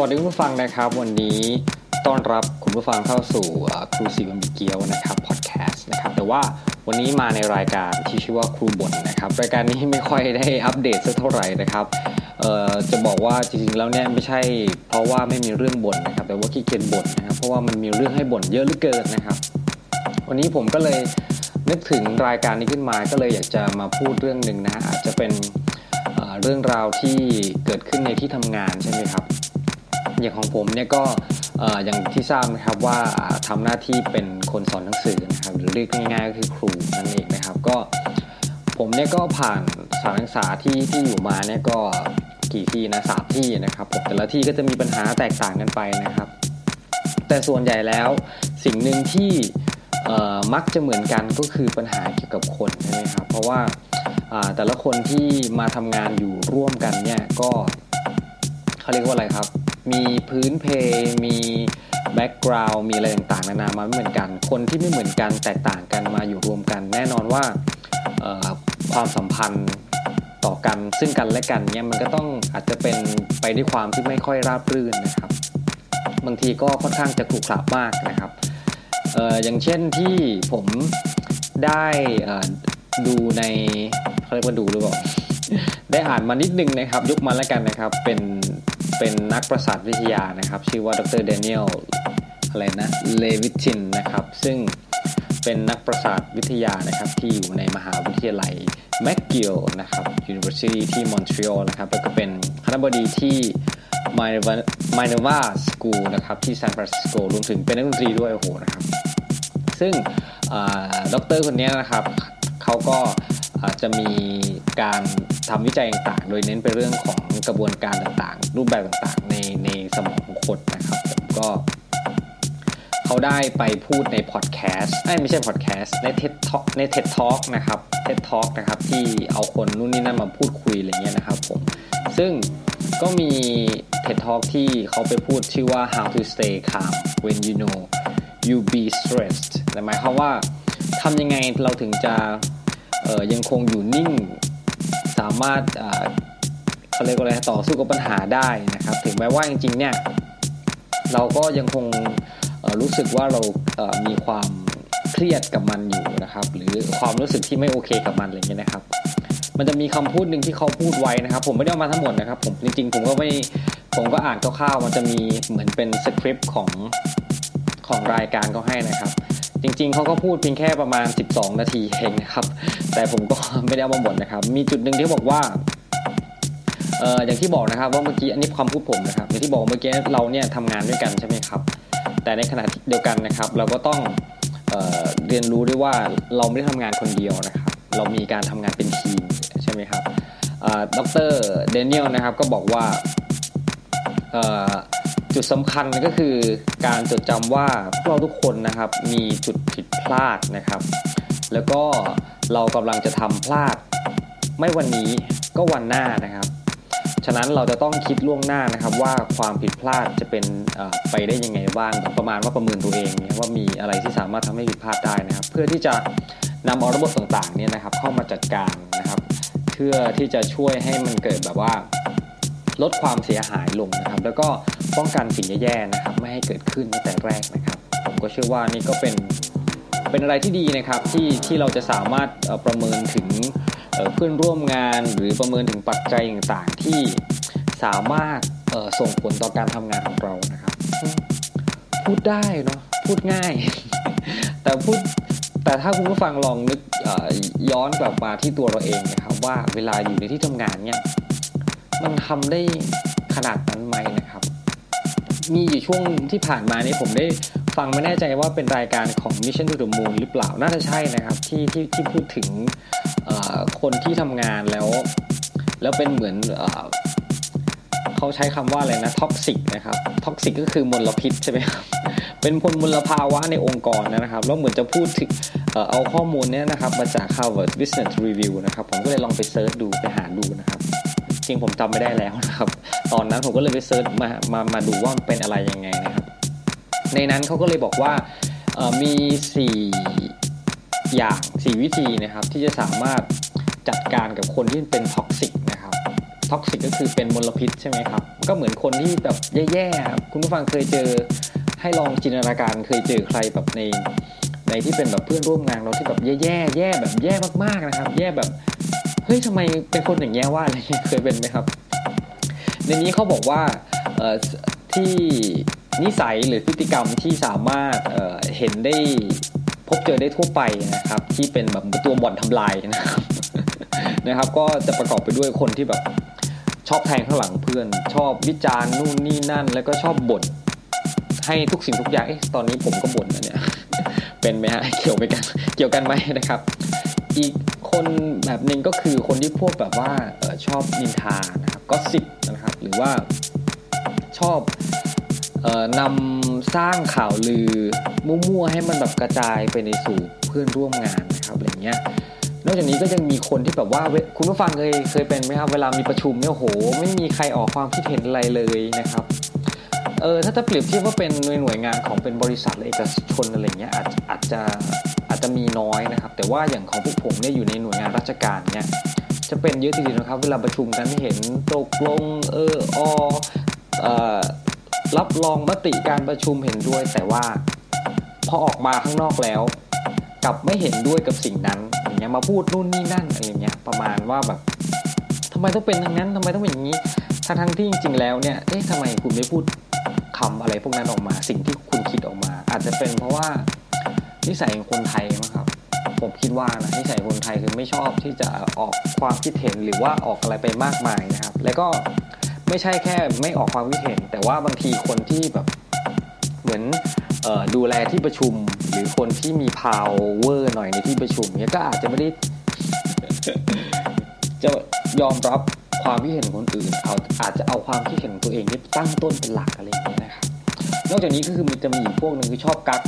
วัสดีคุณผู้ฟังนะครับ วันนี้ต้อนรับคุณผู้ฟังเข้าสู่ครูสีบมบิเกียวนะครับพอดแคสต์นะครับแต่ว่าวันนี้มาในรายการที่ชื่อว่าครูบ่นนะครับรายการนี้ไม่ค่อยได้อัปเดตสักเท่าไหร่นะครับจะบอกว่าจริงๆแล้วเนี่ยไม่ใช่เพราะว่าไม่มีเรื่องบ่นนะครับ แต่ว่าขี้เกียจบ่นนะครับเพราะว่ามันมีเรื่องให้บ่นเยอะเหลือเกินนะครับ วันนี้ผมก็เลยนึกถึงรายการนี้ขึ้นมาก็เลยอยากจะมาพูดเรื่องหนึ่งนะอาจจะเป็นเอ่อเรื่องราวที่เกิดขึ้นในที่ทำงานใช่ไหมครับ อย่างของผมเนี่ยก็อย่างที่ทราบนะครับว่าทำหน้าที่เป็นคนสอนหนังสือนะครับหรือเรียกง่ายๆก็คือครูนั่นเองนะครับก็ผมเนี่ยก็ผ่านสถานศึกษาที่ที่อยู่มาเนี่ยก็กี่ที่นะสามที่นะครับผมแต่ละที่ก็จะมีปัญหาแตกต่างกันไปนะครับ แต่ส่วนใหญ่แล้วสิ่งหนึ่งที่มักจะเหมือนกันก็คือปัญหาเกี่ยวกับคนใช่ไหมครับเพราะว่าอ่าแต่ละคนที่มาทำงานอยู่ร่วมกันเนี่ยก็เขาเรียกว่าอะไรครับ มีพื้นเพ มี background มีอะไรต่างๆนานามาไม่เหมือนกัน คนที่ไม่เหมือนกันแตกต่างกันมาอยู่รวมกัน แน่นอนว่าความสัมพันธ์ต่อกันซึ่งกันและกันเนี่ยมันก็ต้องอาจจะเป็นไปด้วยความที่ไม่ค่อยราบรื่นนะครับ บางทีก็ค่อนข้างจะขรุขระมากนะครับอออย่างเช่นที่ผมได้ดูในเขาเรียกว่าดูหรือเปล่าได้อ่านมานิดนึงนะครับ ยกมาแล้วกันนะครับเป็น เป็นนักประสาทวิทยานะครับ ชื่อว่าดร. Daniel อะไรนะ Levitin นะครับ ซึ่งเป็นนักประสาทวิทยานะครับ ที่อยู่ในมหาวิทยาลัย McGill นะครับ University ที่มอนทรีออลนะครับ แล้วก็เป็นคณบดีที่ m i n e r v a School นะครับที่ซานฟรานซิสโกรวมถึงเป็นนักดนตรีด้วยโอ้โหนะครับ ซึ่งด็อกเตอร์คนนี้นะครับเขาก็ จะมีการทำวิจัยต่างๆ โดยเน้นไปเรื่องของกระบวนการต่างๆ รูปแบบต่างๆ ในในสมองของคนนะครับผมก็เขาได้ไปพูดในพอดแคสต์ไม่ใช่พอดแคสต์ใน TED Talk ใน TED Talk นะครับ TED Talk นะครับที่เอาคนนู่นนี่นั่นมาพูดคุยอะไรเงี้ยนะครับผมซึ่งก็มี TED Talk ที่เขาไปพูดชื่อว่า how to stay calm when you know you be stressed หมายความว่าทำยังไงเราถึงจะ ยังคงอยู่นิ่ง สามารถเขาเรียกว่าอะไรต่อสู้กับปัญหาได้นะครับ ถึงแม้ว่าจริงๆเนี่ยเราก็ยังคงรู้สึกว่าเรามีความเครียดกับมันอยู่นะครับ หรือความรู้สึกที่ไม่โอเคกับมันอะไรเงี้ยนะครับ มันจะมีคำพูดหนึ่งที่เขาพูดไว้นะครับ ผมไม่ได้เอามาทั้งหมดนะครับ ผมจริงๆผมก็ไม่ผมก็อ่านคร่าวๆมันจะมีเหมือนเป็นสคริปต์ของของรายการเขาให้นะครับ จริงๆเขาก็พูดเพียงแค่ประมาณ 12 นาทีเองนะครับ แต่ผมก็ไม่ได้เอามาหมดนะครับ มีจุดหนึ่งที่บอกว่าเอ่ออย่างที่บอกนะครับว่าเมื่อกี้อันนี้ความพูดผมนะครับอย่างที่บอกเมื่อกี้เราเนี่ยทำงานด้วยกันใช่ไหมครับ แต่ในขณะเดียวกันนะครับ เราก็ต้องเอ่อเรียนรู้ด้วยว่าเราไม่ได้ทำงานคนเดียวนะครับ เรามีการทำงานเป็นทีมใช่ไหมครับดรเดนิเอลนะครับก็บอกว่า จุดสำคัญก็คือการจดจำว่าพวกเราทุกคนนะครับมีจุดผิดพลาดนะครับ แล้วก็เรากำลังจะทำพลาด ไม่วันนี้ก็วันหน้านะครับ ฉะนั้นเราจะต้องคิดล่วงหน้านะครับ ว่าความผิดพลาดจะเป็นไปได้ยังไงบ้างประมาณว่าประเมินตัวเองว่ามีอะไรที่สามารถทำให้ผิดพลาดได้นะครับ เพื่อที่จะนำเอาระบบต่างๆเนี่ยนะครับเข้ามาจัดการนะครับ เพื่อที่จะช่วยให้มันเกิดแบบว่า ลดความเสียหายลงนะครับ แล้วก็ป้องกันสิ่งแย่ๆนะครับ ไม่ให้เกิดขึ้นในแต่แรกนะครับ ผมก็เชื่อว่านี่ก็เป็นเป็นอะไรที่ดีนะครับที่ที่เราจะสามารถประเมินถึงเพื่อนร่วมงาน หรือประเมินถึงปัจจัยต่างๆ ที่สามารถส่งผลต่อการทำงานของเรานะครับ พูดได้เนาะพูดง่าย แต่พูดแต่ถ้าคุณผู้ฟังลองนึกย้อนกลับมาที่ตัวเราเองนะครับ ว่าเวลาอยู่ในที่ทำงานเนี่ย มันทำได้ขนาดนั้นไหมนะครับ มีอยู่ช่วงที่ผ่านมานี่ผมได้ฟังไม่แน่ใจว่าเป็นรายการของ Mission to the Moon หรือเปล่าน่าจะใช่นะครับที่ที่ที่พูดถึงคนที่ทำงานแล้ว แล้วเป็นเหมือนเขาใช้คำว่าอะไรนะ toxic นะครับ toxic ก็คือมลพิษใช่ไหมครับเป็นพลมลภาวะในองค์กรนะครับ แล้วเหมือนจะพูดถึงเอาข้อมูลนี้นะครับมาจาก Harvard Business Review นะครับ ผมก็เลยลองไป search ดูไปหาดูนะครับ จริงผมจำไม่ได้แล้วนะครับ ตอนนั้นผมก็เลยไป search มามามาดูว่ามันเป็นอะไรยังไงนะครับ ในนั้นเขาก็เลยบอกว่ามี 4 อย่าง 4 วิธีนะครับ ที่จะสามารถจัดการกับคนที่เป็น toxic นะครับ toxic ก็คือเป็นมลพิษใช่ไหมครับ ก็เหมือนคนที่แบบแย่ๆครับคุณผู้ฟังเคยเจอให้ลองจินตนาการเคยเจอใครแบบในในที่เป็นแบบเพื่อนร่วมงานเราที่แบบแย่ๆแย่แบบแย่มากๆนะครับ แย่แบบ เฮ้ยทำไมเป็นคนอย่างแย่ว่าอะไรเงี้ยเคยเป็นไหมครับ ในนี้เขาบอกว่าที่นิสัยหรือพฤติกรรมที่สามารถเเห็นได้พบเจอได้ทั่วไปนะครับ ที่เป็นแบบตัวบ่อนทำลายนะครับนะครับ ก็จะประกอบไปด้วยคนที่แบบชอบแทงข้างหลังเพื่อน ชอบวิจารณ์นู่นนี่นั่น แล้วก็ชอบบ่นให้ทุกสิ่งทุกอย่างตอนนี้ผมก็บ่นนะเนี่ยเป็นไหมฮะเกี่ยวไปกันเกี่ยวกันไหมนะครับ อีก คนแบบหนึ่งก็คือคนที่พวกแบบว่าชอบนินทานะครับก็สิบนะครับ หรือว่าชอบนำสร้างข่าวลือมั่วๆให้มันแบบกระจายไปในสู่เพื่อนร่วมงานนะครับอะไรเงี้ยนอกจากนี้ก็ยังมีคนที่แบบว่าคุณผู้ฟังเคยเคยเป็นไหมครับเวลามีประชุมเนี่ยโห ไม่มีใครออกความคิดเห็นอะไรเลยนะครับเออถ้าจะเปรียบเทียบว่าเป็นหน่วยงานของเป็นบริษัทหรือเอกชนอะไรเงี้ยอาจอาจจะอาจจะมีน้อย ว่าอย่างของพวกผมเนี่ยอยู่ในหน่วยงานราชการเนี่ยจะเป็นเยอะทีเดียวนะครับ เวลาประชุมกันเห็นตกลงเออออรับรองมติการประชุมเห็นด้วย แต่ว่าพอออกมาข้างนอกแล้ว กลับไม่เห็นด้วยกับสิ่งนั้นอย่างเงี้ยมาพูดนู่นนี่นั่นอะไรเงี้ยประมาณว่าแบบทำไมต้องเป็นอย่างนั้นทำไมต้องเป็นอย่างนี้ทั้งทั้งที่จริงๆแล้วเนี่ยเอ๊ะทำไมคุณไม่พูดคำอะไรพวกนั้นออกมา สิ่งที่คุณคิดออกมา อาจจะเป็นเพราะว่านิสัยของคนไทยมั้งครับ ผมคิดว่านะนิสัยคนไทยคือไม่ชอบที่จะออกความคิดเห็นหรือว่าออกอะไรไปมากมายนะครับ แล้วก็ไม่ใช่แค่ไม่ออกความคิดเห็น แต่ว่าบางทีคนที่แบบเหมือนออดูแลที่ประชุมหรือคนที่มีพาวเวอร์หน่อยในที่ประชุมเนี่ยก็อาจจะไม่ได้จะยอมรับความคิดเห็นคนอื่นเอาอาจจะเอาความคิดเห็นตัวเองที่ตั้งต้นเป็นหลักอะไรอย่างเงี้ยนะครับนอกจากนี้ก็คือมันจะมีพวกหนึ่งคือชอบกัก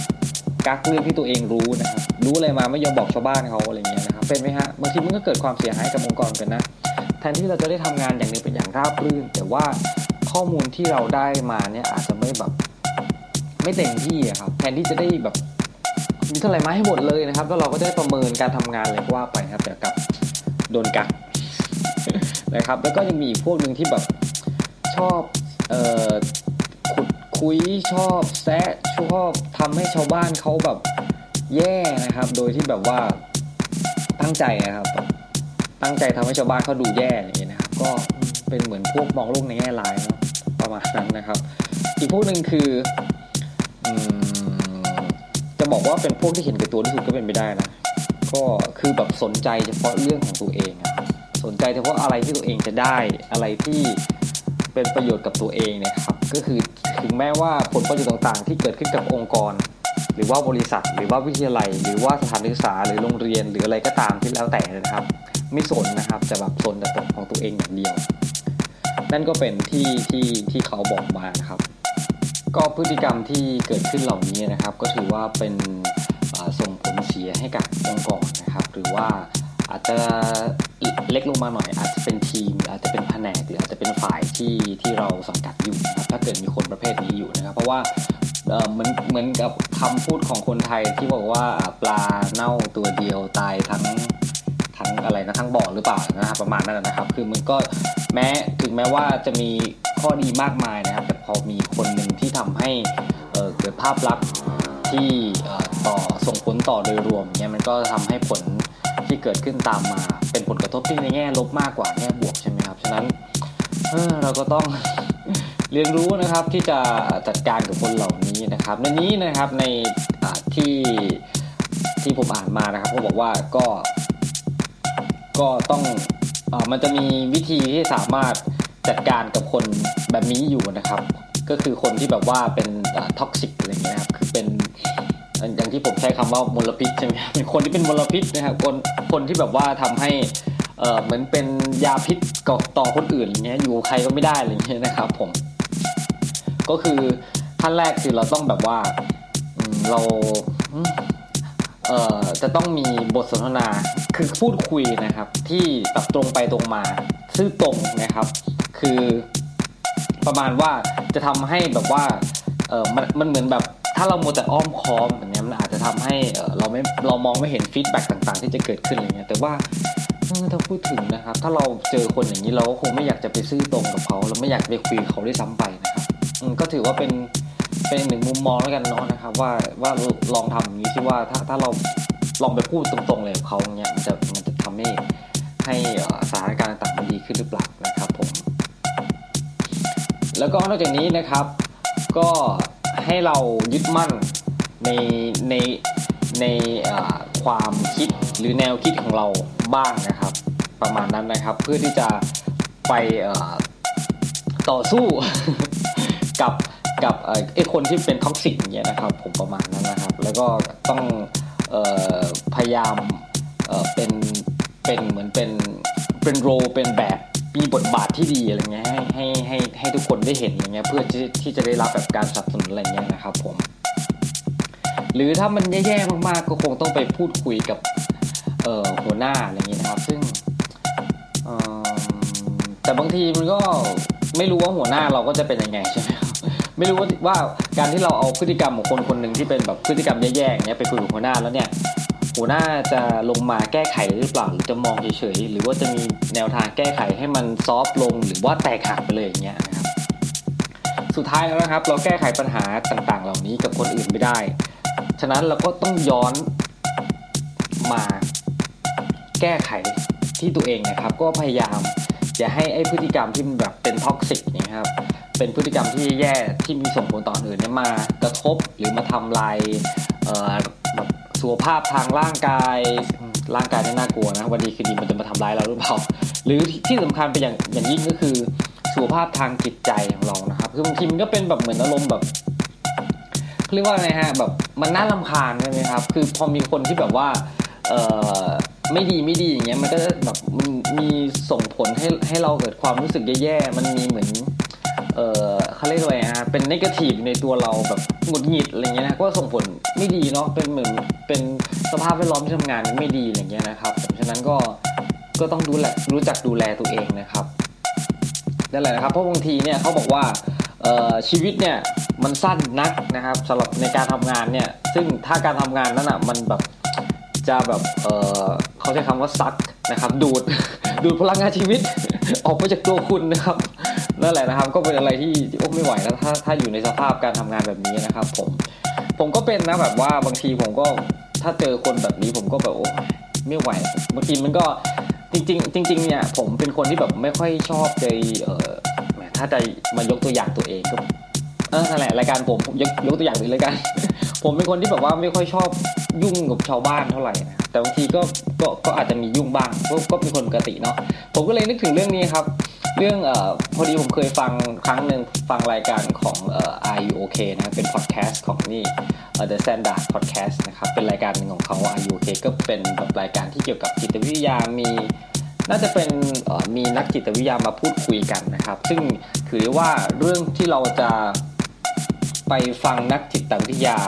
กักเรื่องที่ตัวเองรู้นะครับรู้อะไรมาไม่ยอมบอกชาวบ้านเขาอะไรเงี้ยนะครับเป็นไหมฮะบางทีมันก็เกิดความเสียหายกับองค์กรกันนะแทนที่เราจะได้ทำงานอย่างนี้เป็นอย่างราบรื่น แต่ว่าข้อมูลที่เราได้มาเนี่ยอาจจะไม่แบบไม่เต็มที่ครับแทนที่จะได้แบบมีเท่าไหร่มาให้หมดเลยนะครับ แล้วเราก็ได้ประเมินการทำงานเลยว่าไปครับแต่กับโดนกักนะครับ แล้วก็ยังมีอีกพวกหนึ่งที่แบบชอบเอ่อ คุยชอบแซะชอบทำให้ชาวบ้านเขาแบบแย่นะครับ โดยที่แบบว่าตั้งใจนะครับ ตั้งใจทำให้ชาวบ้านเขาดูแย่อย่างนี้นะครับ ก็เป็นเหมือนพวกมองโลกในแง่ร้ายเนาะประมาณนั้นนะครับ อีกพวกหนึ่งคือจะบอกว่าเป็นพวกที่เห็นแก่ตัวที่สุดก็เป็นไปได้นะก็คือแบบสนใจเฉพาะเรื่องของตัวเอง สนใจเฉพาะอะไรที่ตัวเองจะได้อะไรที่ เป็นประโยชน์กับตัวเองเนี่ยครับ ก็คือถึงแม้ว่าผลประโยชน์ต่างๆ ที่เกิดขึ้นกับองค์กร หรือว่าบริษัท หรือว่าวิทยาลัย หรือว่าสถานศึกษาหรือโรงเรียนหรืออะไรก็ตามที่แล้วแต่นะครับ ไม่สนนะครับจะแบบสนแต่ของตัวเองอย่างเดียว นั่นก็เป็นที่ที่ที่เขาบอกมานะครับ ก็พฤติกรรมที่เกิดขึ้นเหล่านี้นะครับ ก็ถือว่าเป็นส่งผลเสียให้กับองค์กรนะครับ หรือว่า อาจจะเล็กลงมาหน่อย อาจจะเป็นทีม อาจจะเป็นแผนกหรืออาจจะเป็นฝ่ายที่ที่เราสังกัดอยู่นะครับถ้าเกิดมีคนประเภทนี้อยู่นะครับ เพราะว่าเหมือนเหมือนกับคำพูดของคนไทยที่บอกว่าปลาเน่าตัวเดียวตายทั้งทั้งอะไรนะทั้งบ่อหรือเปล่านะครับประมาณนั้นนะครับ คือมันก็แม้ถึงแม้ว่าจะมีข้อดีมากมายนะครับ แต่พอมีคนหนึ่งที่ทำให้เกิดภาพลักษณ์ที่ต่อส่งผลต่อโดยรวมเนี่ยมันก็ทำให้ผล ที่เกิดขึ้นตามมา เป็นผลกระทบที่ในแง่ลบมากกว่าแง่บวกใช่ไหมครับ ฉะนั้นเราก็ต้องเรียนรู้นะครับที่จะจัดการกับคนเหล่านี้นะครับ ในนี้นะครับในที่ที่ผมอ่านมานะครับเขาบอกว่าก็ ก็ต้องอมันจะมีวิธีที่สามารถจัดการกับคนแบบนี้อยู่นะครับ ก็คือคนที่แบบว่าเป็นท็อกซิกอะไรเงี้ยครับคือเป็น อย่างที่ผมใช้คำว่ามลพิษใช่ไหมคนที่เป็นมลพิษนะครับคนคนที่แบบว่าทำให้เออเหมือนเป็นยาพิษกต่อคนอื่นเงี้ยอยู่ใครก็ไม่ได้อะไรเงี้ยนะครับผม ก็คือขั้นแรกคือเราต้องแบบว่าเราเอ่อจะต้องมีบทสนทนาคือพูดคุยนะครับ ที่แบบตรงไปตรงมา ซื่อตรงนะครับ คือประมาณว่าจะทำให้แบบว่าเออมันมันเหมือนแบบ ถ้าเราโมแต่อ้อมค้อมแบบนี้มันอาจจะทำให้เราไม่เรามองไม่เห็นฟีดแบ็กต่างๆ ที่จะเกิดขึ้นอะไรเงี้ยแต่ว่าถ้าพูดถึงนะครับ ถ้าเราเจอคนอย่างนี้เราก็คงไม่อยากจะไปซื่อตรงกับเขาเราไม่อยากไปคุยเขาได้ซ้ำไปนะครับก็ถือว่าเป็นเป็นหนึ่งมุมมองแล้วกันเนาะนะครับ ว่าว่าลองทำอย่างนี้ที่ว่าถ้าถ้าเราลองไปพูดตรงๆเลยกับเขาเนี้ยมันจะมันจะทำให้ให้สถานการณ์ต่างมันดีขึ้นหรือเปล่านะครับผมแล้วก็นอกจากนี้นะครับ ก็ ให้เรายึดมั่นในในในความคิดหรือแนวคิดของเราบ้างนะครับ ประมาณนั้นนะครับ เพื่อที่จะไปต่อสู้กับกับไอ้คนที่เป็น toxic อย่างเงี้ยนะครับ ผมประมาณนั้นนะครับ แล้วก็ต้องเออพยายามเป็นเป็นเหมือนเป็นเป็น role เป็นแบบ มีบทบาทที่ดีอะไรเงี้ยให้ให้ให้ให้ทุกคนได้เห็นอะไรเงี้ยเพื่อที่ที่จะได้รับแบบการสนับสนุนอะไรเงี้ยนะครับผม หรือถ้ามันแย่ๆมากๆก็คงต้องไปพูดคุยกับเอ่อหัวหน้าอะไรเงี้ยนะครับ ซึ่งแต่บางทีมันก็ไม่รู้ว่าหัวหน้าเราก็จะเป็นยังไงใช่ไหมครับไม่รู้ว่าว่าการที่เราเอาพฤติกรรมของคนคนหนึ่งที่เป็นแบบพฤติกรรมแย่ๆเงี้ยไปคุยกับหัวหน้าแล้วเนี่ย หัวหน้าจะลงมาแก้ไขหรือเปล่าหรือจะมองเฉยๆหรือว่าจะมีแนวทางแก้ไขให้มันซอฟลงหรือว่าแตกหักไปเลยอย่างเงี้ยนะครับสุดท้ายแล้วนะครับ เราแก้ไขปัญหาต่างๆ เหล่านี้กับคนอื่นไม่ได้ ฉะนั้นเราก็ต้องย้อนมาแก้ไขที่ตัวเองนะครับ ก็พยายามอย่าให้ไอ้พฤติกรรมที่มันแบบเป็น toxic นะครับเป็นพฤติกรรมที่แย่ที่มีส่งผลต่ออื่นเนี่ยมากระทบหรือมาทำลาย สุขภาพทางร่างกายร่างกายนี่น่ากลัวนะวันดีคือดีมันจะมาทำร้ายเราหรือเปล่าหรือที่สำคัญเป็นอย่างอย่างยิ่งก็คือสุขภาพทางจิตใจของเรานะครับคือบางทีมันก็เป็นแบบเหมือนอารมณ์แบบเรียกว่าไงฮะแบบมันน่าลำคาญใช่ไหมครับ คือพอมีคนที่แบบว่าเออไม่ดีไม่ดีอย่างเงี้ยมันก็แบบมีส่งผลให้ให้เราเกิดความรู้สึกแย่ๆมันมีเหมือน เออเขาเรียกว่าไงฮะเป็นนกาทีฟในตัวเราแบบหงุดหงิดอะไรเงี้ยนะก็ส่งผลไม่ดีเนาะเป็นเหมือนเป็นสภาพแวดล้อมที่ทำงานไม่ดีอะไรเงี้ยนะครับฉะนั้นก็ก็ต้องดูแลรู้จักดูแลตัวเองนะครับนั่นแหละนะครับเพราะบางทีเนี่ยเขาบอกว่าชีวิตเนี่ยมันสั้นนักนะครับสำหรับในการทำงานเนี่ยซึ่งถ้าการทำงานนั้นอะมันแบบจะแบบเเขาใช้คำว่าซักนะครับดูดดูดพลังงานชีวิตออกไปจากตัวคุณนะครับ นั่นแหละนะครับ ก็เป็นอะไรที่โอ้ไม่ไหวนะถ้าถ้าอยู่ในสภาพการทำงานแบบนี้นะครับ ผมผมก็เป็นนะแบบว่าบางทีผมก็ถ้าเจอคนแบบนี้ผมก็แบบโอ้ไม่ไหวบางทีมันก็จริง ๆ จริง ๆ เนี่ยผมเป็นคนที่แบบไม่ค่อยชอบใจเออถ้าจะมายกตัวอย่างตัวเองก็เออนั่นแหละรายการผมยกยกตัวอย่างไปเลยกัน ผมเป็นคนที่แบบว่าไม่ค่อยชอบยุ่งกับชาวบ้านเท่าไหร่นะแต่บางทีก็ก็ก็อาจจะมียุ่งบ้างก็ก็เป็นคนปกติเนาะผมก็เลยนึกถึงเรื่องนี้ครับ เรื่องเอ่อพอดีผมเคยฟังครั้งหนึ่งฟังรายการของเอ่อ Are You OK นะเป็นพอดแคสต์ของนี่ The Standard Podcast นะครับเป็นรายการหนึ่งของเขา Are You OK ก็เป็นแบบรายการที่เกี่ยวกับจิตวิทยามีน่าจะเป็นมีนักจิตวิทยามาพูดคุยกันนะครับ ซึ่งถือว่าเรื่องที่เราจะ ไปฟังนักจิตวิทยา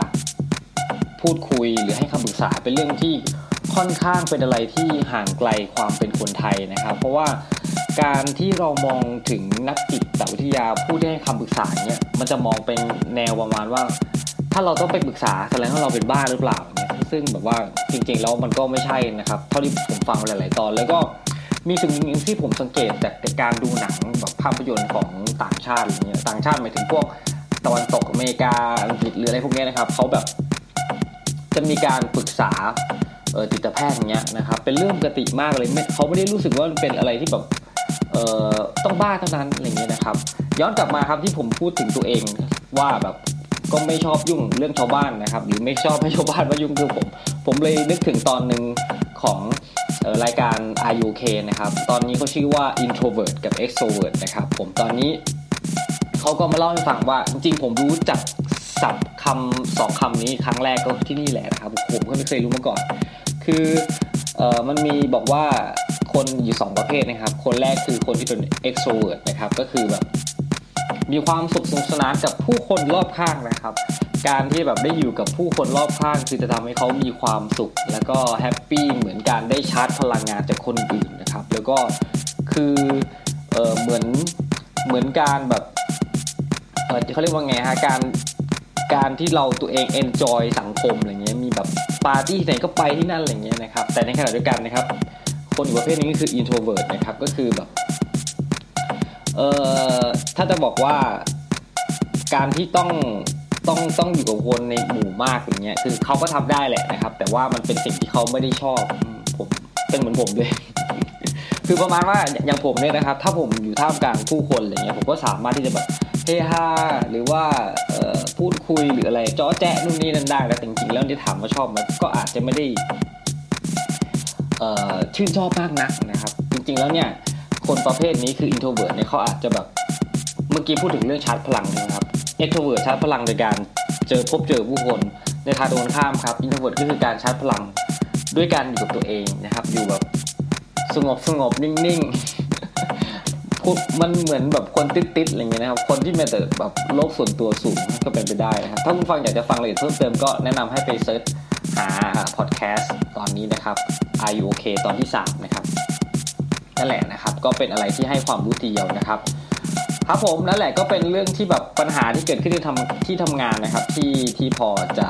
พูดคุยหรือให้คำปรึกษาเป็นเรื่องที่ค่อนข้างเป็นอะไรที่ห่างไกลความเป็นคนไทยนะครับ เพราะว่าการที่เรามองถึงนักจิตวิทยาผู้ที่ให้คำปรึกษาเนี่ยมันจะมองเป็นแนวประมาณว่า ถ้าเราต้องไปปรึกษาแสดงว่าเราเป็นบ้าหรือเปล่าเนี่ยซึ่งแบบว่าจริงๆแล้วมันก็ไม่ใช่นะครับ เท่าที่ผมฟังหลายๆตอน แล้วก็มีสิ่งหนึ่งที่ผมสังเกตจากการดูหนังแบบภาพยนตร์ของต่างชาติอะไรเงี้ยต่างชาติหมายถึงพวก ตะวันตกอเมริกาอังกฤษหรืออะไรพวกนี้นะครับเขาแบบจะมีการปรึกษาจิตแพทย์อย่างเงี้ยนะครับเป็นเรื่องปกติมากเลยไม่เขาไม่ได้รู้สึกว่ามันเป็นอะไรที่แบบเอ่อต้องบ้าเท่านั้นอะไรเงี้ยนะครับ ย้อนกลับมาครับที่ผมพูดถึงตัวเองว่าแบบก็ไม่ชอบยุ่งเรื่องชาวบ้านนะครับ หรือไม่ชอบให้ชาวบ้านมายุ่งคือผม ผมเลยนึกถึงตอนหนึ่งของรายการ RUK นะครับ ตอนนี้เขาชื่อว่า introvert กับ extrovert นะครับ ผมตอนนี้ เขาก็มาเล่าให้ฟังว่า จริงๆ ผมรู้จักศัพท์คำสองคำนี้ครั้งแรกก็ที่นี่แหละนะครับผมก็ไม่เคยรู้มาก่อน คือเออมันมีบอกว่าคนอยู่สองประเภทนะครับ คนแรกคือคนที่เป็น extrovert นะครับ ก็คือแบบมีความสุขสนุกสนานกับผู้คนรอบข้างนะครับ การที่แบบได้อยู่กับผู้คนรอบข้าง คือจะทำให้เขามีความสุข แล้วก็แฮปปี้เหมือนการได้ชาร์จพลังงานจากคนอื่นนะครับ แล้วก็คือเออเหมือนเหมือนการแบบ เออเขาเรียกว่าไงฮะการการที่เราตัวเอง enjoy สังคมอะไรเงี้ยมีแบบปาร์ตี้ไหนก็ไปที่นั่นอะไรเงี้ยนะครับแต่ในขณะเดียวกันนะครับ คนอีกประเภทนึงก็คือ introvert นะครับก็คือแบบเอ่อถ้าจะบอกว่าการที่ต้องต้องต้องอยู่กับคนในหมู่มากอย่างเงี้ยคือเขาก็ทำได้แหละนะครับ แต่ว่ามันเป็นสิ่งที่เขาไม่ได้ชอบผมเป็นเหมือนผมเลย คือประมาณว่าอย่างผมเนี่ยนะครับ ถ้าผมอยู่ท่ามกลางผู้คนอะไรเงี้ยผมก็สามารถที่จะแบบ ฮฮาหรือว่าพูดคุยหรืออะไรจ้อแจ๊นู่นนี่นั่นได้แต่จริงๆแล้วที่ถามว่าชอบมันก็อาจจะไม่ได้ชื่นชอบมากนักนะครับ จริงๆแล้วเนี่ยคนประเภทนี้คือ introvert เนี่ยเขาอาจจะแบบเมื่อกี้พูดถึงเรื่องชาร์จพลังนะครับ extrovert ชาร์จพลังโดยการเจอพบเจอผู้คนในทางตรงข้ามครับ introvert ก็คือการชาร์จพลังด้วยการอยู่กับตัวเองนะครับ อยู่แบบสงบสงบนิ่งๆ มันเหมือนแบบคนติสท์ๆอะไรเงี้ยนะครับ คนที่มีแต่แบบโลกส่วนตัวสูงก็เป็นไปได้นะครับถ้าคุณฟังอยากจะฟังละเอียดเพิ่มเติมก็แนะนำให้ไป searchหาพอดแคสต์ตอนนี้นะครับ Are you okay ตอนที่ 3 นะครับนั่นแหละนะครับ ก็เป็นอะไรที่ให้ความรู้เดียวนะครับ ครับผมนั่นแหละก็เป็นเรื่องที่แบบปัญหาที่เกิดขึ้นที่ทำที่ทำงานนะครับ ที่ที่พอจะ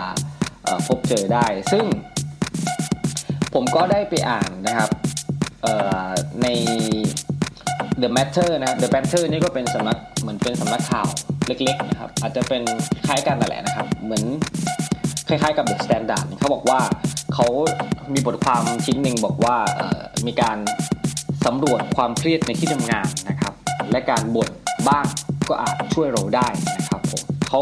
พบเจอได้ ซึ่ง ผมก็ได้ไปอ่านนะครับใน The Matter นะ The Matter นี่ก็เป็นสำนักเหมือนเป็นสำนักข่าวเล็กๆนะครับอาจจะเป็นคล้ายกันนั่นแหละนะครับ เหมือนคล้ายๆกับ The Standard เขาบอกว่าเขามีบทความชิ้นหนึ่งบอกว่ามีการสำรวจความเครียดในที่ทำงานนะครับ และการบ่นบ้างก็อาจช่วยเราได้นะครับผมเขา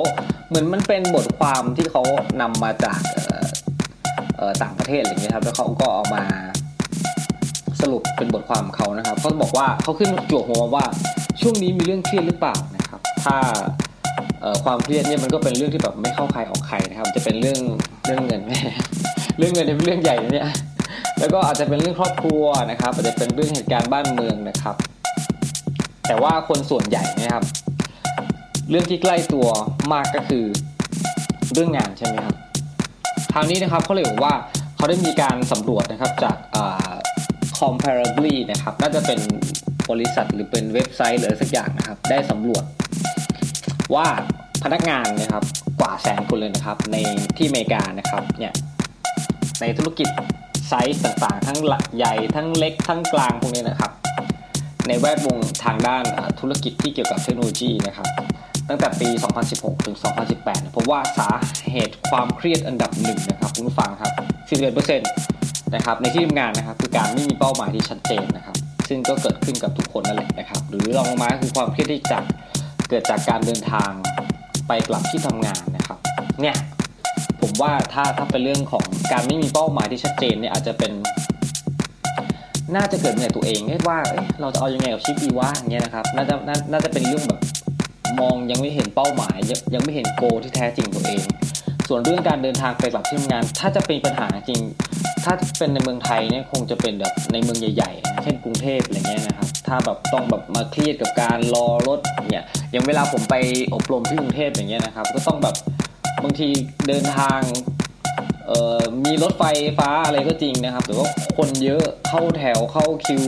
เหมือนมันเป็นบทความที่เขานำมาจากต่างประเทศอะไรเงี้ยครับแล้วเขาก็เอามา สรุปเป็นบทความเขานะครับเขาบอกว่าเขาขึ้นจั่วหัวว่าช่วงนี้มีเรื่องเครียดหรือเปล่านะครับ ถ้าความเครียดเนี่ยมันก็เป็นเรื่องที่แบบไม่เข้าใครออกใครนะครับ จะเป็นเรื่องเรื่องเงินแม่เรื่องเงินเป็นเรื่องใหญ่นะเนี่ยแล้วก็อาจจะเป็นเรื่องครอบครัวนะครับ อาจจะเป็นเรื่องเหตุการณ์บ้านเมืองนะครับ แต่ว่าคนส่วนใหญ่นะครับ เรื่องที่ใกล้ตัวมากก็คือเรื่องงานใช่ไหมครับทางนี้นะครับเขาเลยบอกว่าเขาได้มีการสำรวจนะครับจาก comparably นะครับ น่าจะเป็นบริษัทหรือเป็นเว็บไซต์หรือสักอย่างนะครับ ได้สำรวจว่าพนักงานนะครับกว่าแสนคนเลยนะครับ ในที่อเมริกานะครับเนี่ยในธุรกิจไซส์ต่างๆ ทั้งใหญ่ทั้งเล็กทั้งกลางพวกนี้นะครับ ในแวดวงทางด้านธุรกิจที่เกี่ยวกับเทคโนโลยีนะครับ ตั้งแต่ปี 2016 ถึง 2018 พบว่าสาเหตุความเครียดอันดับหนึ่งนะครับ คุณผู้ฟังครับ 41% นะครับในที่ทำงานนะครับคือการไม่มีเป้าหมายที่ชัดเจนนะครับ ซึ่งก็เกิดขึ้นกับทุกคนนั่นแหละนะครับ หรือรองลงมาคือความเครียดที่จากเกิดจากการเดินทางไปกลับที่ทำงานนะครับเนี่ยผมว่าถ้าถ้าเป็นเรื่องของการไม่มีเป้าหมายที่ชัดเจนเนี่ยอาจจะเป็น น่าจะเกิดมาจากตัวเองว่าเเราจะเอายังไงกับชีวิตดีวะอย่างเงี้ยนะครับน่าจะน่าจะเป็นเรื่องแบบมองยังไม่เห็นเป้าหมายยังไม่เห็นโกที่แท้จริงตัวเอง ส่วนเรื่องการเดินทางไปกลับที่ทำงาน ถ้าจะเป็นปัญหาจริง ถ้าเป็นในเมืองไทยเนี่ยคงจะเป็นแบบในเมืองใหญ่ๆ เช่นกรุงเทพอะไรเงี้ยนะครับ ถ้าแบบต้องแบบมาเครียดกับการรอรถเนี่ย อย่างเวลาผมไปอบรมที่กรุงเทพอย่างเงี้ยนะครับ ก็ต้องแบบบางทีเดินทางมีรถไฟฟ้าอะไรก็จริงนะครับแต่ว่าคนเยอะเข้าแถวเข้าคิว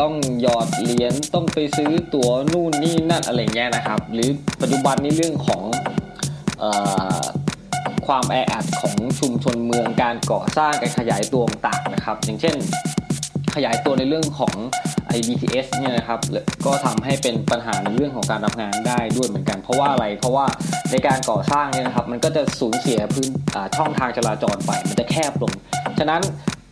ต้องหยอดเหรียญต้องไปซื้อตั๋วนู่นนี่นั่นอะไรเงี้ยนะครับ หรือปัจจุบันนี้เรื่องของอ ความแออัดของชุมชนเมืองการก่อสร้างการขยายตัวต่างนะครับ อย่างเช่น ขยายตัวในเรื่องของ IBTS เนี่ยนะครับก็ทำให้เป็นปัญหาในเรื่องของการรับงานได้ด้วยเหมือนกัน เพราะว่าอะไรเพราะว่าในการก่อสร้างเนี่ยนะครับมันก็จะสูญเสียพื้นช่องทางจราจรไป มันจะแคบลง ฉะนั้น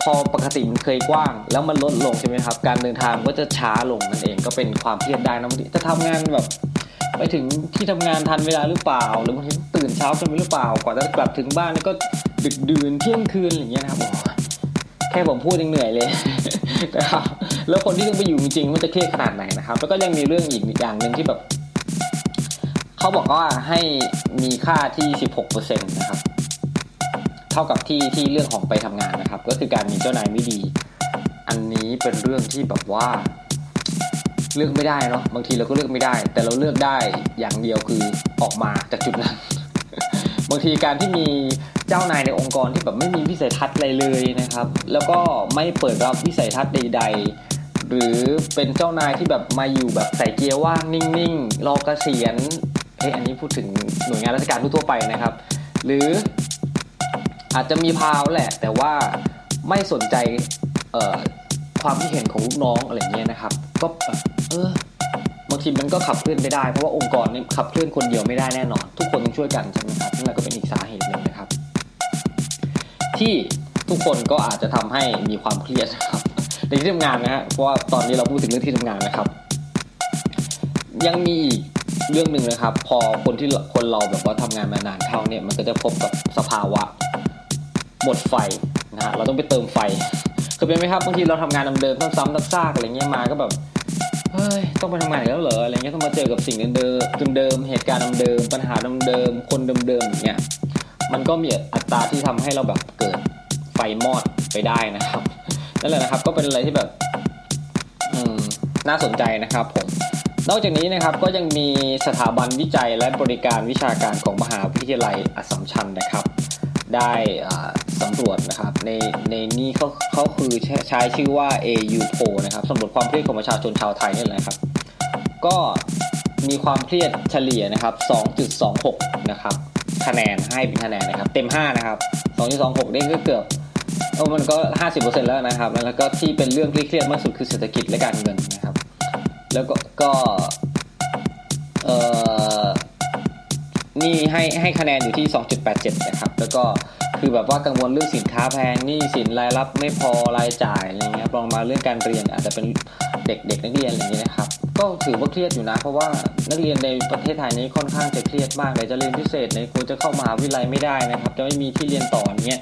พอปกติมันเคยกว้าง แล้วมันลดลงใช่ไหมครับ การเดินทางก็จะช้าลงนั่นเองก็เป็นความเครียดได้นะบางทีจะทำงานแบบไปถึงที่ทำงานทันเวลาหรือเปล่า หรือบางที เช้ากันหรือเปล่ากว่าจะกลับถึงบ้านก็ดึกดื่นเที่ยงคืนอย่างเงี้ยนะครับแค่ผมพูดยังเหนื่อยเลยนะครับแล้วคนที่ต้องไปอยู่จริงๆมันจะเครียดขนาดไหนนะครับ แล้วก็ยังมีเรื่องอีกอย่างหนึ่งที่แบบเขาบอกว่าให้มีค่าที่ 16%นะครับ เท่ากับที่ที่เรื่องของไปทำงานนะครับ ก็คือการมีเจ้านายไม่ดี อันนี้เป็นเรื่องที่แบบว่าเลือกไม่ได้เนาะบางทีเราก็เลือกไม่ได้ แต่เราเลือกได้อย่างเดียวคือออกมาจากจุดนั้นางทีการที่มีเจ้านายในองค์กรที่แบบไม่มีวิสัยทัศน์อะไรเลยนะครับ แล้วก็ไม่เปิดรับวิสัยทัศน์ใด ๆ หรือเป็นเจ้านายที่แบบมาอยู่แบบใส่เกียร์ว่างนิ่งๆรอเกษียณเฮ้ยอันนี้พูดถึงหน่วยงานราชการทั่วไปนะครับ หรืออาจจะมีพาวแหละ แต่ว่าไม่สนใจความคิดเห็นของลูกน้องอะไรเงี้ยนะครับ ก็เออางทีมันก็ขับเคลื่อนไปได้ เพราะว่าองค์กรนี่ขับเคลื่อนคนเดียวไม่ได้แน่นอน ทุกคนต้องช่วยกันใช่ไหมครับนั่นก็เป็นอีกสาเหตุหนึ่งนะครับ ที่ทุกคนก็อาจจะทำให้มีความเครียดนะครับในที่ทำงานนะฮะเพราะว่าตอนนี้เราพูดถึงเรื่องที่ทำงานนะครับ ยังมีอีกเรื่องหนึ่งนะครับ พอคนที่คนเราแบบว่าทำงานมานานเข้าเนี่ยมันก็จะพบกับสภาวะหมดไฟนะฮะเราต้องไปเติมไฟเคยเป็นไหมครับบางทีเราทำงานเดิมๆซ้ำๆซากๆอะไรเงี้ยมาก็แบบ เฮ้ยต้องไปทำงานอีกแล้วเหรออะไรเงี้ยต้องมาเจอกับสิ่งเดิมๆเดิมๆเหตุการณ์เดิมๆปัญหาเดิมๆคนเดิมๆอย่างเงี้ยมันก็มีอัตราที่ทำให้เราแบบเกิดไฟมอดไปได้นะครับนั่นแหละนะครับก็เป็นอะไรที่แบบอืมน่าสนใจนะครับผมนอกจากนี้นะครับก็ยังมีสถาบันวิจัยและบริการวิชาการของมหาวิทยาลัยอัสสัมชัญนะครับ ได้สำรวจนะครับ ในในนี้เขาเขาคือใช้ชื่อว่า AU p o นะครับสำรวจความเครียดของประชาชนชาวไทยนี่แหละครับ ก็มีความเครียดเฉลี่ยนะครับ 2.26 นะครับ คะแนนให้เป็นคะแนนนะครับ เต็ม 5 นะครับ 2.26นี่ก็เกือบเออมันก็ 50%แล้วนะครับ แล้วก็ที่เป็นเรื่องเครียดมากสุดคือเศรษฐกิจและการเงินนะครับ แล้วก็ก็เอ่อ นี่ให้ให้คะแนนอยู่ที่ 2.87 นะครับ แล้วก็คือแบบว่ากังวลเรื่องสินค้าแพงนี่สินรายรับไม่พอรายจ่ายอะไรเงี้ยลองมาเรื่องการเรียนอาจจะเป็นเด็กเด็กนักเรียนอะไรเงี้ยนะครับ ก็ถือว่าเครียดอยู่นะ เพราะว่านักเรียนในประเทศไทยนี้ค่อนข้างจะเครียดมากเลยจะเรียนพิเศษในครูจะเข้ามหาวิทยาลัยไม่ได้นะครับ จะไม่มีที่เรียนต่อเงี้ย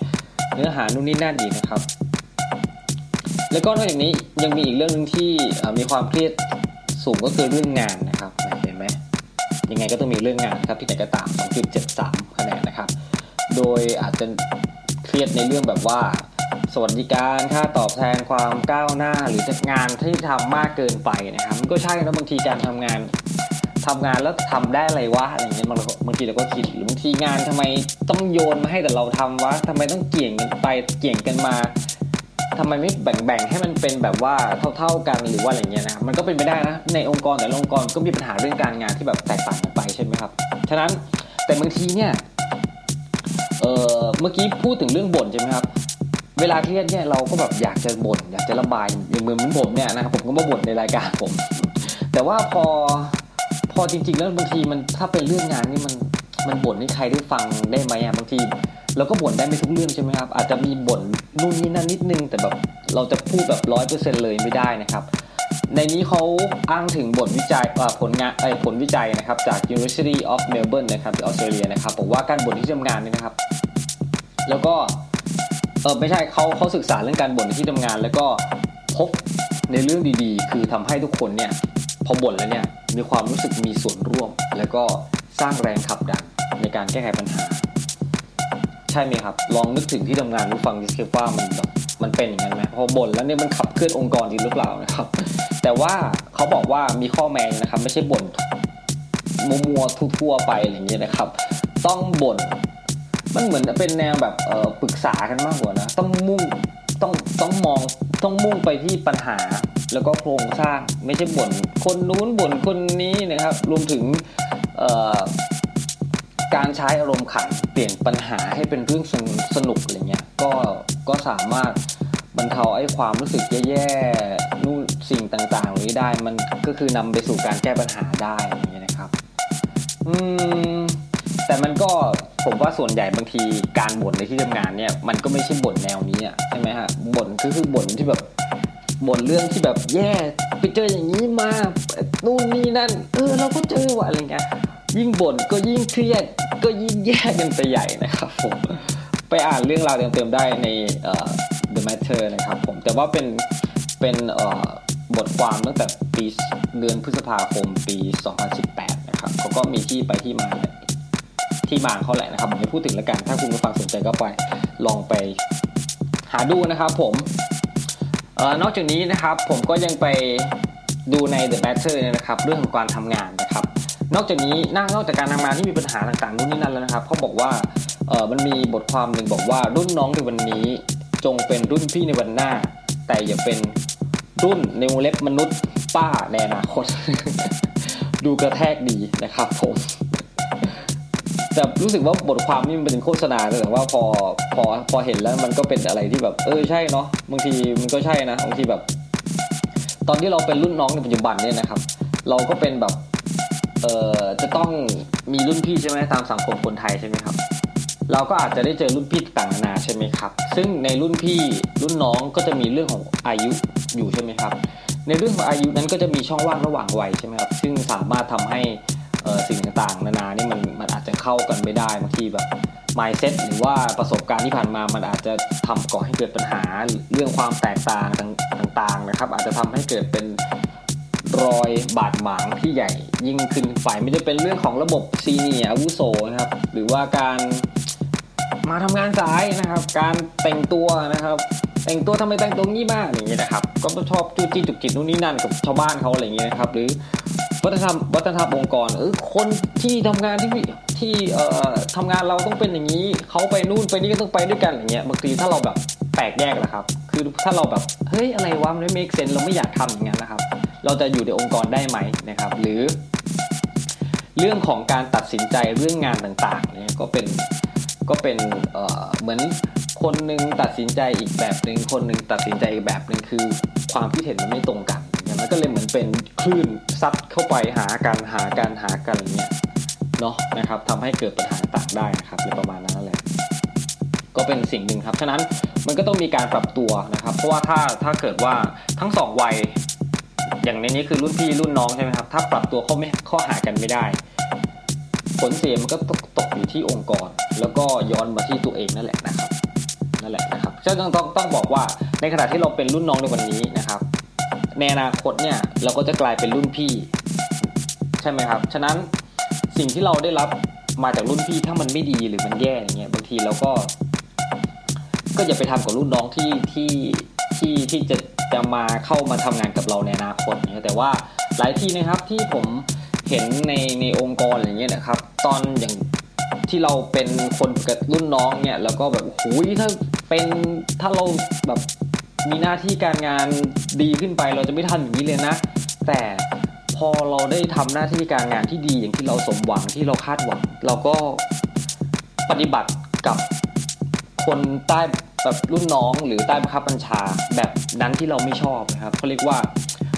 เนื้อหานู่นนี่นั่นอีกนะครับ แล้วก็นอกจากนี้ยังมีอีกเรื่องนึงที่มีความเครียดสูงก็คือเรื่องงานนะครับ ยังไงก็ต้องมีเรื่องงานครับที่ไหนก็ตาม 2.73 คะแนนนะครับ โดยอาจจะเครียดในเรื่องแบบว่า สวัสดิการค่าตอบแทนความก้าวหน้าหรืองานที่ทำมากเกินไปนะครับมันก็ใช่นะบางทีการทำงานทำงานแล้วทำได้อะไรวะอะไรเงี้ยบางบางทีเราก็คิดหรือบางทีงานทำไมต้องโยนมาให้แต่เราทำวะทำไมต้องเกี่ยงกันไปเกี่ยงกันมา ทำไมไม่แบ่งๆให้มันเป็นแบบว่าเท่า ๆกันหรือว่าอะไรเงี้ยนะมันก็เป็นไปได้นะในองค์กรแต่ละองค์กรก็มีปัญหาเรื่องการงานที่แบบแตกต่างกันไปใช่ไหมครับฉะนั้นแต่บางทีเนี่ยเออเมื่อกี้พูดถึงเรื่องบ่นใช่ไหมครับเวลาเครียดเนี่ยเราก็แบบอยากจะบ่นอยากจะระบายอย่างเหมือนผมเนี่ยนะครับผมก็มาบ่นในรายการผม แต่ว่าพอพอจริงๆแล้วบางทีมันถ้าเป็นเรื่องงานนี่มันมันบ่นให้ใครได้ฟังได้ไหมอะบางที เราก็บ่นได้ไม่ทุกเรื่องใช่ไหมครับ อาจจะมีบ่นนู่นนี่นั่นนิดนึง แต่แบบเราจะพูดแบบร้อยเปอร์เซ็นเลยไม่ได้นะครับ ในนี้เขาอ้างถึงบทวิจัยผลงานผลวิจัยนะครับจาก University of Melbourne นะครับที่ออสเตรเลียนะครับบอกว่าการบ่นที่ทำงานนี่นะครับ แล้วก็เออไม่ใช่เขาเขาศึกษาเรื่องการบ่นที่ทำงาน แล้วก็พบในเรื่องดีๆ คือทำให้ทุกคนเนี่ยพอบ่นแล้วเนี่ยมีความรู้สึกมีส่วนร่วม แล้วก็สร้างแรงขับดันในการแก้ไขปัญหา ใช่ไหมครับ ลองนึกถึงที่ทำงานรู้ฟังดิสเคปว่ามันแบบมันเป็นอย่างนั้นไหมพอบ่นแล้วเนี่ยมันขับเคลื่อนองค์กรจริงหรือเปล่านะครับ แต่ว่าเขาบอกว่ามีข้อแม้นะครับ ไม่ใช่บ่นมัวๆทั่วๆไปอย่างเงี้ยนะครับ ต้องบ่นมันเหมือนเป็นแนวแบบเออปรึกษากันมากกว่านะ ต้องมุ่งต้องต้องมองต้องมุ่งไปที่ปัญหาแล้วก็โครงสร้างไม่ใช่บ่นคนนู้นบ่นคนนี้นะครับ รวมถึง การใช้อารมณ์ขันเปลี่ยนปัญหาให้เป็นเรื่องสนุกอะไรเงี้ยก็ก็สามารถบรรเทาไอ้ความรู้สึกแย่ๆนู่นสิ่งต่างๆนี้ได้มันก็คือนำไปสู่การแก้ปัญหาได้อย่างเงี้ยนะครับ อืมแต่มันก็ผมว่าส่วนใหญ่บางทีการบ่นในที่ทำงานเนี่ยมันก็ไม่ใช่บ่นแนวนี้อะใช่ไหมฮะบ่นก็คือบ่นที่แบบบ่นเรื่องที่แบบแย่ไปเจออย่างนี้มานู่นนี่นั่นเออเราก็เจอว่ะอะไรเงี้ย ยิ่งบ่นก็ยิ่งเครียดก็ยิ่งแย่กันไปใหญ่นะครับผมไปอ่านเรื่องราวเติมๆได้ใน The Matter นะครับผมแต่ว่าเป็นเป็นบทความตั้งแต่ปีเดือนพฤษภาคมปี 2018 นะครับเขาก็มีที่ไปที่มาที่มาเขาแหละนะครับผมไม่พูดถึงแล้วกัน ถ้าคุณผู้ฟังสนใจก็ไปลองไปหาดูนะครับผมนอกจากนี้นะครับผมก็ยังไปดูใน The Matter นะครับ เรื่องของการทำงานนะครับ นอกจากนี้นอกจากการทำงานที่มีปัญหาต่างๆนู่นนี่นั่นแล้วนะครับเขาบอกว่าเออมันมีบทความหนึ่งบอกว่ารุ่นน้องในวันนี้ จงเป็นรุ่นพี่ในวันหน้า แต่อย่าเป็นรุ่นในวงเล็บมนุษย์ป้าในอนาคต ดูกระแทกดีนะครับผมแต่รู้สึกว่าบทความนี่มันเป็นโฆษณาแต่ว่าพอพอพอเห็นแล้วมันก็เป็นอะไรที่แบบ เออใช่เนาะบางทีมันก็ใช่นะบางทีแบบ ตอนที่เราเป็นรุ่นน้องในปัจจุบันเนี่ยนะครับ เราก็เป็นแบบ เอ่อจะต้องมีรุ่นพี่ใช่ไหมตามสังคมคนไทยใช่ไหมครับ เราก็อาจจะได้เจอรุ่นพี่ต่างๆนานาใช่ไหมครับ ซึ่งในรุ่นพี่รุ่นน้องก็จะมีเรื่องของอายุอยู่ใช่ไหมครับ ในเรื่องของอายุนั้นก็จะมีช่องว่างระหว่างวัยใช่ไหมครับซึ่งสามารถทำให้สิ่งต่างๆ นานานี่มันมันอาจจะเข้ากันไม่ได้บางทีแบบ mindset หรือว่าประสบการณ์ที่ผ่านมามันอาจจะทำก่อให้เกิดปัญหาเรื่องความแตกต่างต่างๆนะครับ อาจจะทำให้เกิดเป็น รอยบาดหมางที่ใหญ่ยิ่งขึ้นฝ่ายไม่ได้เป็นเรื่องของระบบซีเนียอาวุโสนะครับ หรือว่าการมาทำงานสายนะครับ การแต่งตัวนะครับ แต่งตัวทำไมแต่งตัวงี้บ้างอย่างเงี้ยนะครับก็ชอบจู้จี้จุกจิกนู่นนี่นั่นกับชาวบ้านเขาอะไรอย่างเงี้ยนะครับ หรือวัฒนธรรมวัฒนธรรมองค์กรเออคนที่ทำงานที่ที่เอ่อทำงานเราต้องเป็นอย่างนี้เขาไปนู่นไปนี่ก็ต้องไปด้วยกันอย่างเงี้ยบางทีถ้าเราแบบแตกแยกนะครับ คือถ้าเราแบบเฮ้ยอะไรวะมันไม่ make sense เราไม่อยากทำอย่างนั้นนะครับ เราจะอยู่ในองค์กรได้ไหมนะครับ หรือ เรื่องของการตัดสินใจเรื่องงานต่างๆเนี่ยก็เป็นก็เป็นเเหมือนคนหนึ่งตัดสินใจอีกแบบหนึ่งคนหนึ่งตัดสินใจอีกแบบหนึ่งคือความคิดเห็นมันไม่ตรงกันมันก็เลยเหมือนเป็นคลื่นซัดเข้าไปหากันหากันหากันเงี้ยเนาะนะครับทำให้เกิดปัญหาต่างได้นะครับในประมาณนั้นแหละก็เป็นสิ่งหนึ่งครับฉะนั้นมันก็ต้องมีการปรับตัวนะครับ เพราะว่าถ้าถ้าเกิดว่าทั้งสองวัย อย่างในนี้คือรุ่นพี่รุ่นน้องใช่ไหมครับ ถ้าปรับตัวเข้าไม่เข้าหากันไม่ได้ ผลเสียมันก็ตกตกอยู่ที่องค์กร แล้วก็ย้อนมาที่ตัวเองนั่นแหละนะครับนั่นแหละนะครับฉะนั้นต้องต้องบอกว่าในขณะที่เราเป็นรุ่นน้องในวันนี้นะครับ ในอนาคตเนี่ยเราก็จะกลายเป็นรุ่นพี่ ใช่ไหมครับ ฉะนั้นสิ่งที่เราได้รับมาจากรุ่นพี่ถ้ามันไม่ดีหรือมันแย่อย่างเงี้ยบางทีเราก็ ก็อย่าไปทำกับรุ่นน้องที่ที่ที่ที่จะ จะมาเข้ามาทำงานกับเราในอนาคตเนี่ยแต่ว่าหลายที่นะครับที่ผมเห็นในในองค์กรอย่างเงี้ยนะครับ ตอนอย่างที่เราเป็นคนกับรุ่นน้องเนี่ยแล้วก็แบบหูยถ้าเป็นถ้าเราแบบมีหน้าที่การงานดีขึ้นไปเราจะไม่ทำอย่างนี้เลยนะ แต่พอเราได้ทำหน้าที่การงานที่ดีอย่างที่เราสมหวังที่เราคาดหวัง เราก็ปฏิบัติกับคนใต้ แบบรุ่นน้องหรือใต้บังคับบัญชา แบบนั้นที่เราไม่ชอบนะครับเขาเรียกว่า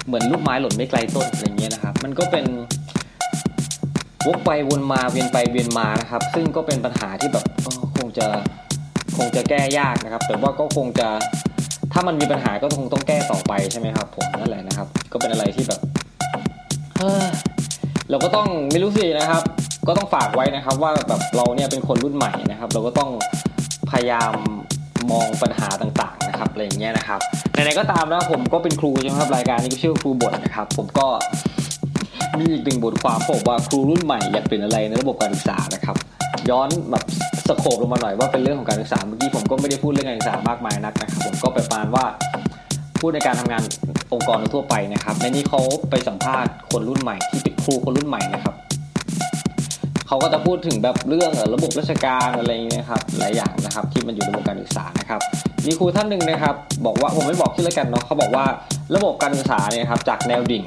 เหมือนลูกไม้หล่นไม่ไกลต้นอะไรเงี้ยนะครับมันก็เป็นวกไปวนมาเวียนไปเวียนมานะครับ ซึ่งก็เป็นปัญหาที่แบบคงจะคงจะแก้ยากนะครับ แต่ว่าก็คงจะถ้ามันมีปัญหาก็คงต้องแก้ต่อไปใช่ไหมครับ ผมนั่นแหละนะครับ ก็เป็นอะไรที่แบบเราก็ต้องไม่รู้สินะครับ ก็ต้องฝากไว้นะครับ ว่าแบบเราเนี่ยเป็นคนรุ่นใหม่นะครับ เราก็ต้องพยายาม มองปัญหาต่างๆนะครับอะไรอย่างเงี้ยนะครับไหนๆก็ตามแล้วผมก็เป็นครูใช่ไหมครับรายการนี้ก็ชื่อครูบทนะครับ ผมก็มีอีกหนึ่งบทความบอกว่าครูรุ่นใหม่อยากเป็นอะไรในระบบการศึกษานะครับย้อนแบบสโคบลงมาหน่อยว่าเป็นเรื่องของการศึกษาเมื่อกี้ผมก็ไม่ได้พูดเรื่องการศึกษามากมายนักนะครับผมก็ไปปานว่าพูดในการทำงานองค์กรทั่วไปนะครับในนี้เขาไปสัมภาษณ์คนรุ่นใหม่ที่เป็นครูคนรุ่นใหม่นะครับ เขาก็จะพูดถึงแบบเรื่องระบบราชการอะไรอย่างนี้ครับหลายอย่างนะครับที่มันอยู่ในระบบการศึกษานะครับมีครูท่านหนึ่งนะครับบอกว่าผมไม่บอกชื่อแล้วกันเนาะเขาบอกว่าระบบการศึกษาเนี่ยครับจากแนวดิ่ง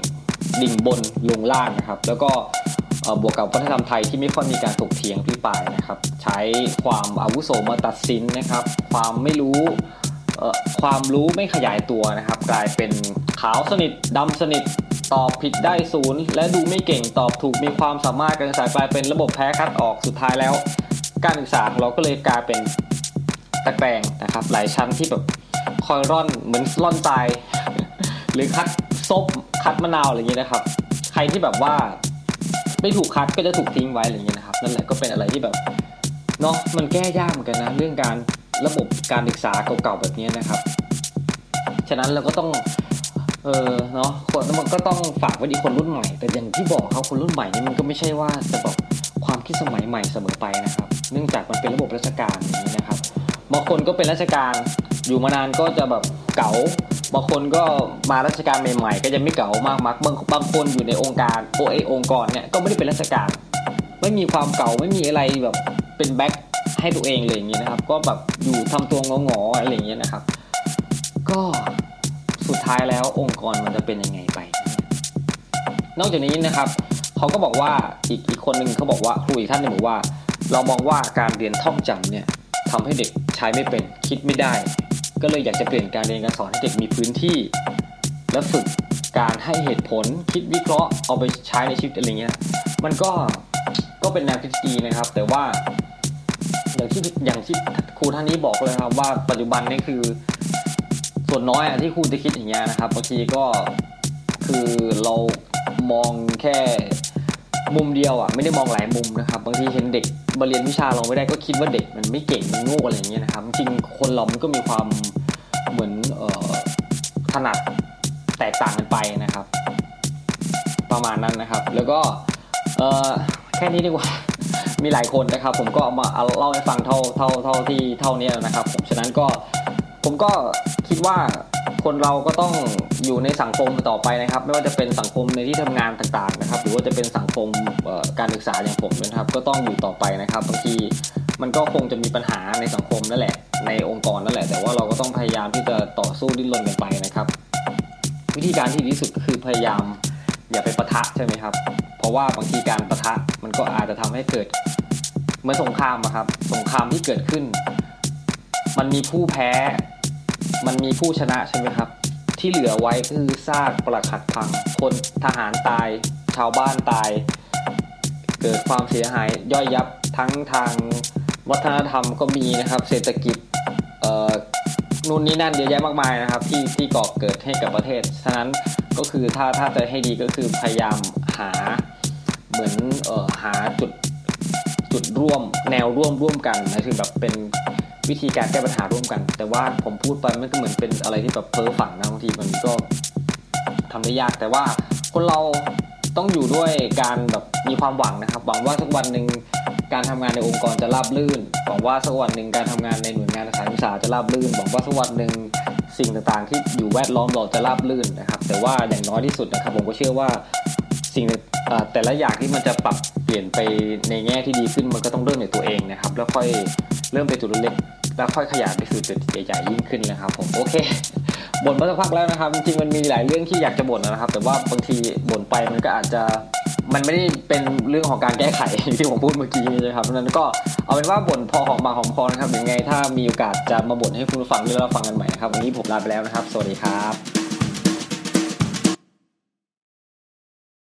ดิ่งบนลงล่างนะครับแล้วก็บวกกับวัฒนธรรมไทยที่ไม่ค่อยมีการถกเถียงพิปายนะครับใช้ความอาวุโสมาตัดสินนะครับ ความไม่รู้ความรู้ไม่ขยายตัวนะครับ กลายเป็นขาวสนิทดำสนิท ตอบผิดได้ศูนย์และดูไม่เก่งตอบถูกมีความสามารถการศึกษากลายเป็นระบบแพ้คัดออกสุดท้ายแล้ว การศึกษาของเราก็เลยกลายเป็นตะแกรงนะครับ หลายชั้นที่แบบคอยร่อนเหมือนร่อนใจหรือคัดซบคัดมะนาวอะไรอย่างนี้นะครับ ใครที่แบบว่าไม่ถูกคัดก็จะถูกทิ้งไว้อะไรอย่างเงี้นะครับนั่นแหละก็เป็นอะไรที่แบบเนาะมันแก้ยากเหมือนกันนะเรื่องการระบบการศึกษาเก่าๆแบบนี้นะครับ ฉะนั้นเราก็ต้อง เออเนาะคนมันก็ต้องฝากไว้ดีคนรุ่นใหม่ แต่อย่างที่บอกเขาคนรุ่นใหม่นี่มันก็ไม่ใช่ว่าจะบอกความคิดสมัยใหม่เสมอไปนะครับ เนื่องจากมันเป็นระบบราชการอย่างนี้นะครับบางคนก็เป็นราชการอยู่มานานก็จะแบบเก๋าบางคนก็มาราชการใหม่ๆ ก็จะไม่เก่ามากมักบางบางคนอยู่ในองค์การโอเอองค์กรเนี่ยก็ไม่ได้เป็นราชการ ไม่มีความเก่าไม่มีอะไรแบบเป็นแบ็คให้ตัวเองเลยอย่างนี้นะครับ ก็แบบอยู่ทำตัวงอๆอะไรอย่างเงี้ยนะครับ ก็ สุดท้ายแล้วองค์กรมันจะเป็นยังไงไป นอกจากนี้นะครับเขาก็บอกว่าอีกอีกคนหนึ่งเขาบอกว่าครูอีกท่านหนึ่งบอกว่า เรามองว่าการเรียนท่องจำเนี่ยทำให้เด็กใช้ไม่เป็นคิดไม่ได้ ก็เลยอยากจะเปลี่ยนการเรียนการสอนให้เด็กมีพื้นที่ และฝึกการให้เหตุผลคิดวิเคราะห์เอาไปใช้ในชีวิตอะไรเงี้ยมันก็ก็เป็นแนวคิดดีนะครับ แต่ว่าอย่างที่อย่างที่ครูท่านนี้บอกเลยครับว่าปัจจุบันนี่คือ ส่วนน้อยอะที่ครูจะคิดอย่างเงี้ยนะครับบางทีก็คือเรามองแค่มุมเดียวอะไม่ได้มองหลายมุมนะครับบางทีเห็นเด็กมาเรียนวิชาเราไม่ได้ก็คิดว่าเด็กมันไม่เก่งมันโง่อะไรอย่างเงี้ยนะครับจริงคนเรามันก็มีความเหมือนออถนัดแตกต่างกันไปนะครับ ประมาณนั้นนะครับ แล้วก็แค่นี้ดีกว่า มีหลายคนนะครับ ผมก็เอามาเอาเล่าให้ฟังเท่าเท่าเท่าที่เท่านี้นะครับผมฉะนั้นก็ผมก็ คิดว่าคนเราก็ต้องอยู่ในสังคมต่อไปนะครับ ไม่ว่าจะเป็นสังคมในที่ทำงานต่างๆนะครับ หรือว่าจะเป็นสังคมการศึกษาอย่างผมนะครับ ก็ต้องอยู่ต่อไปนะครับบางทีมันก็คงจะมีปัญหาในสังคมนั่นแหละ ในองค์กรนั่นแหละ แต่ว่าเราก็ต้องพยายามที่จะต่อสู้ดิ้นรนกันไปนะครับ วิธีการที่ดีที่สุดก็คือพยายามอย่าไปประทะใช่ไหมครับ เพราะว่าบางทีการประทะมันก็อาจจะทำให้เกิดเหมือนสงครามอะครับ สงครามที่เกิดขึ้น มันมีผู้แพ้ มันมีผู้ชนะใช่ไหมครับ ที่เหลือไว้คือซากปรักหักพัง คนทหารตาย ชาวบ้านตาย เกิดความเสียหายย่อยยับทั้งทางวัฒนธรรมก็มีนะครับ เศรษฐกิจเอ่อนู่นนี่นั่นเยอะแยะมากมายนะครับ ที่ที่ก่อเกิดให้กับประเทศ ฉะนั้นก็คือถ้าถ้าจะให้ดีก็คือพยายามหาเหมือนเอ่อหาจุดจุดร่วมแนวร่วมร่วมกันนะคือแบบเป็น วิธีการแก้ปัญหาร่วมกัน แต่ว่าผมพูดไปมันก็เหมือนเป็นอะไรที่แบบเพ้อฝันนะบางทีมันก็ทำได้ยาก แต่ว่าคนเราต้องอยู่ด้วยการแบบมีความหวังนะครับ หวังว่าสักวันหนึ่งการทำงานในองค์กรจะราบรื่น หวังว่าสักวันหนึ่งการทำงานในหน่วยงานสายวิชาจะราบรื่น หวังว่าสักวันหนึ่งสิ่งต่างๆ ที่อยู่แวดล้อมเราจะราบรื่นนะครับ แต่ว่าอย่างน้อยที่สุดนะครับ ผมก็เชื่อว่าสิ่งแต่ละอย่างที่มันจะปรับเปลี่ยนไปในแง่ที่ดีขึ้นมันก็ต้องเริ่มในตัวเองนะครับ แล้วค่อยเริ่มไปจุดเล็ก แล้วค่อยขยายไปสู่จุดใหญ่ๆยิ่งขึ้นนะครับผมโอเคบ่นมาสักพักแล้วนะครับจริงๆมันมีหลายเรื่องที่อยากจะบ่นนะครับ แต่ว่าบางทีบ่นไปมันก็อาจจะมันไม่ได้เป็นเรื่องของการแก้ไขที่ผมพูดเมื่อกี้นะครับเพราะนั้นก็เอาเป็นว่าบ่นพอหอมปากหอมคอนะครับยังไง ถ้ามีโอกาสจะมาบ่นให้คุณฟังหรือเราฟังกันใหม่นะครับวันนี้ผมลาไปแล้วนะครับ สวัสดีครับ